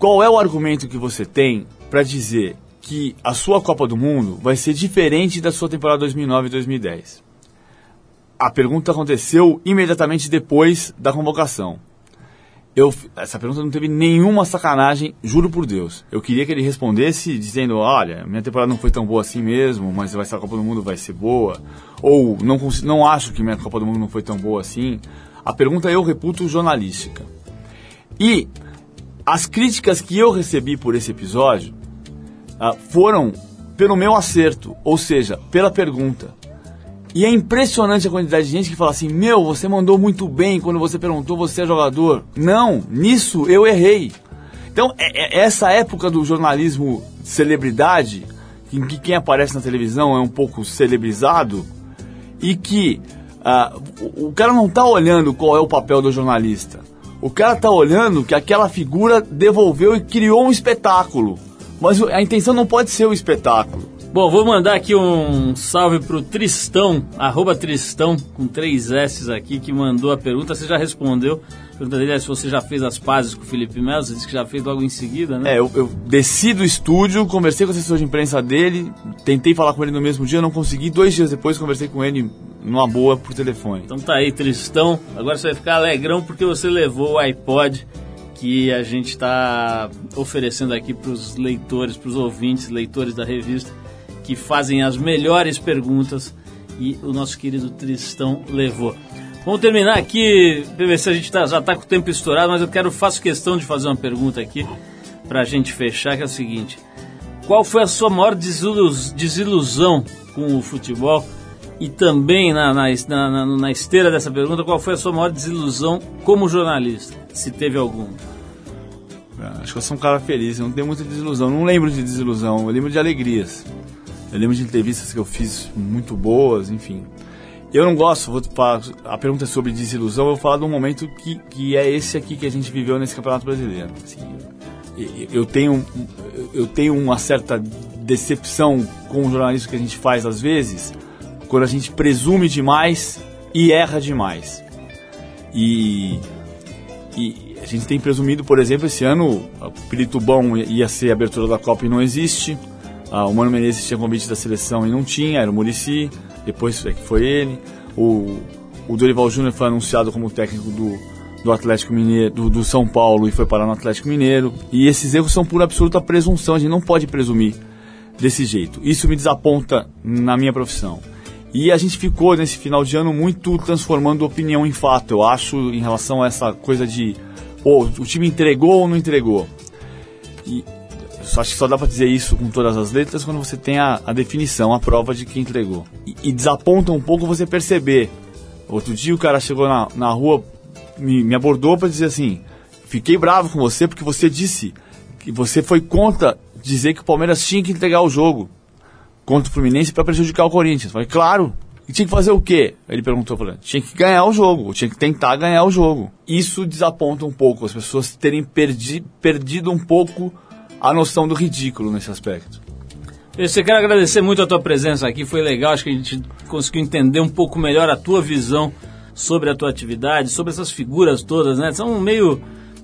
Qual é o argumento que você tem para dizer que a sua Copa do Mundo vai ser diferente da sua temporada 2009 e 2010? A pergunta aconteceu imediatamente depois da convocação. Eu, essa pergunta não teve nenhuma sacanagem, juro por Deus. Eu queria que ele respondesse dizendo: Olha, minha temporada não foi tão boa assim mesmo, mas vai ser a Copa do Mundo vai ser boa. Ou não, não acho que minha Copa do Mundo não foi tão boa assim. A pergunta eu reputo jornalística. E as críticas que eu recebi por esse episódio ah, foram pelo meu acerto, ou seja, pela pergunta. E é impressionante a quantidade de gente que fala assim: Meu, você mandou muito bem quando você perguntou você é jogador. Não, nisso eu errei. Então, é, é essa época do jornalismo celebridade, em que quem aparece na televisão é um pouco celebrizado, e que ah, o, cara não está olhando qual é o papel do jornalista. O cara está olhando que aquela figura devolveu e criou um espetáculo. Mas a intenção não pode ser o espetáculo. Bom, vou mandar aqui um salve pro Tristão, arroba Tristão, com três S aqui, que mandou a pergunta. Você já respondeu. A pergunta dele é se você já fez as pazes com o Felipe Melo. Você disse que já fez logo em seguida, né? É, eu, eu desci do estúdio, conversei com o assessor de imprensa dele, tentei falar com ele no mesmo dia, não consegui. Dois dias depois conversei com ele numa boa por telefone. Então tá aí, Tristão. Agora você vai ficar alegrão porque você levou o iPod que a gente está oferecendo aqui para os leitores, para os ouvintes, leitores da revista, que fazem as melhores perguntas e o nosso querido Tristão levou. Vamos terminar aqui, PVC, a gente tá- já está com o tempo estourado, mas eu quero, faço questão de fazer uma pergunta aqui para a gente fechar, que é o seguinte. Qual foi a sua maior desilus- desilusão com o futebol? E também na, na, na, na- esteira dessa pergunta, qual foi a sua maior desilusão como jornalista? Se teve alguma. Acho que eu sou um cara feliz, não tenho muita desilusão. Não lembro de desilusão, eu lembro de alegrias. Eu lembro de entrevistas que eu fiz muito boas, enfim. Eu não gosto, vou falar, a pergunta é sobre desilusão, eu vou falar de um momento que, que é esse aqui que a gente viveu nesse Campeonato Brasileiro. Assim, eu tenho, eu tenho uma certa decepção com o jornalismo que a gente faz às vezes, quando a gente presume demais e erra demais. E, e a gente tem presumido, por exemplo, esse ano o Piritubão ia ser a abertura da Copa e não existe. Ah, o Mano Menezes tinha convite da seleção e não tinha, era o Murici, depois é que foi ele. O, o Dorival Júnior foi anunciado como técnico do, do Atlético Mineiro, do, do São Paulo e foi parar no Atlético Mineiro. E esses erros são por absoluta presunção, a gente não pode presumir desse jeito. Isso me desaponta na minha profissão. E a gente ficou nesse final de ano muito transformando opinião em fato, eu acho, em relação a essa coisa de ou o time entregou ou não entregou. E acho que só dá pra dizer isso com todas as letras quando você tem a, a definição, a prova de que entregou. E, e desaponta um pouco você perceber. Outro dia o cara chegou na, na rua, me, me abordou para dizer assim: fiquei bravo com você porque você disse que você foi contra dizer que o Palmeiras tinha que entregar o jogo contra o Fluminense para prejudicar o Corinthians. Falei, claro. E tinha que fazer o quê? Ele perguntou, falando, tinha que ganhar o jogo, tinha que tentar ganhar o jogo. Isso desaponta um pouco, as pessoas terem perdi, perdido um pouco a noção do ridículo nesse aspecto. Eu quero agradecer muito a tua presença aqui, foi legal, acho que a gente conseguiu entender um pouco melhor a tua visão sobre a tua atividade, sobre essas figuras todas, né? São meio,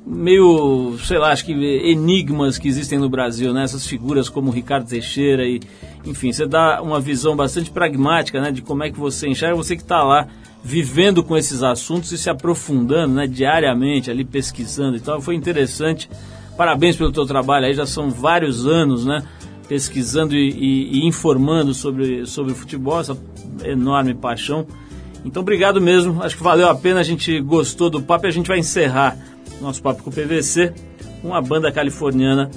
meio, sei lá, acho que enigmas que existem no Brasil, né? Essas figuras como Ricardo Teixeira e, enfim, você dá uma visão bastante pragmática, né? De como é que você enxerga, você que está lá vivendo com esses assuntos e se aprofundando, né? Diariamente, ali pesquisando e tal, foi interessante. Parabéns pelo teu trabalho aí, já são vários anos, né? Pesquisando e, e- e informando sobre, sobre o futebol, essa enorme paixão. Então, obrigado mesmo. Acho que valeu a pena. A gente gostou do papo e a gente vai encerrar nosso papo com o PVC uma banda californiana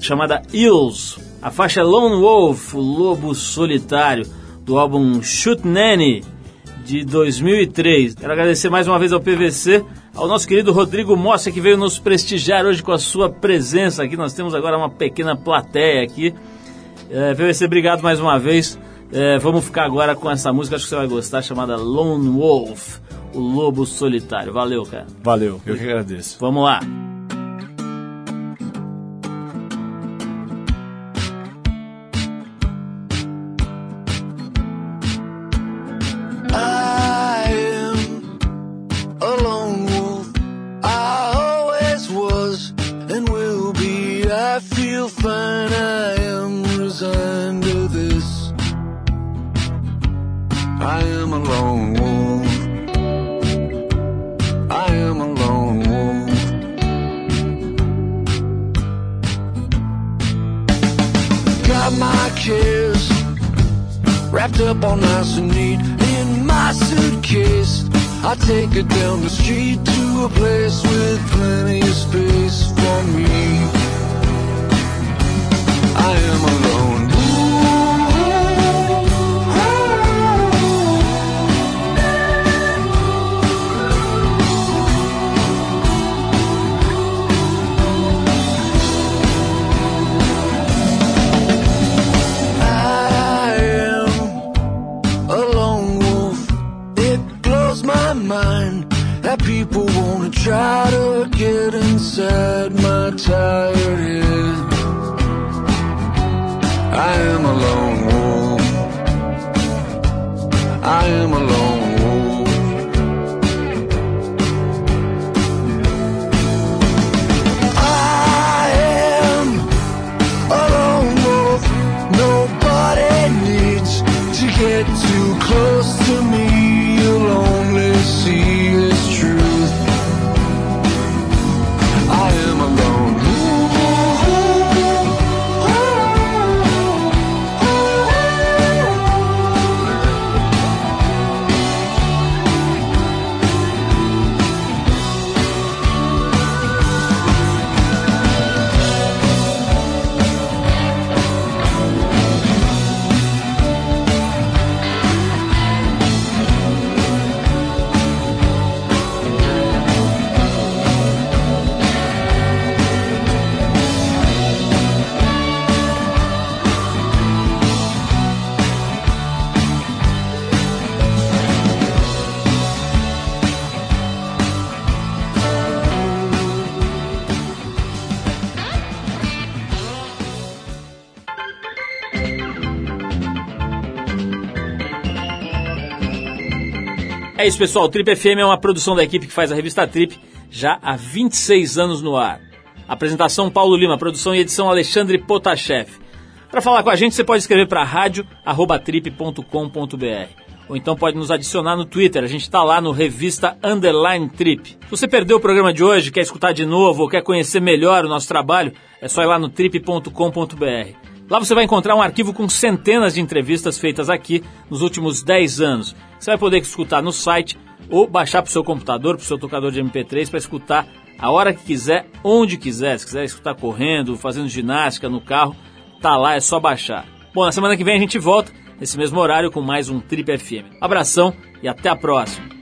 chamada Eels. A faixa Lone Wolf, Lobo Solitário, do álbum Shoot Nanny de 2003. Quero agradecer mais uma vez ao PVC, ao nosso querido Rodrigo Mostra, que veio nos prestigiar hoje com a sua presença aqui. Nós temos agora uma pequena plateia aqui. É, PVC, obrigado mais uma vez. É, vamos ficar agora com essa música, acho que você vai gostar, chamada Lone Wolf, o Lobo Solitário. Valeu, cara. Valeu, eu que agradeço. Vamos lá. Isso, pessoal. O Trip FM é uma produção da equipe que faz a revista Trip já há 26 anos no ar. Apresentação Paulo Lima, produção e edição Alexandre Potashev. Para falar com a gente, você pode escrever para rádio@trip.com.br ou então pode nos adicionar no Twitter. A gente está lá no Revista Underline Trip. Se você perdeu o programa de hoje, quer escutar de novo ou quer conhecer melhor o nosso trabalho, é só ir lá no trip.com.br. Lá você vai encontrar um arquivo com centenas de entrevistas feitas aqui nos últimos 10 anos. Você vai poder escutar no site ou baixar para o seu computador, para o seu tocador de MP3 para escutar a hora que quiser, onde quiser. Se quiser escutar correndo, fazendo ginástica no carro, tá lá, é só baixar. Bom, na semana que vem a gente volta, nesse mesmo horário, com mais um Trip FM. Abração e até a próxima.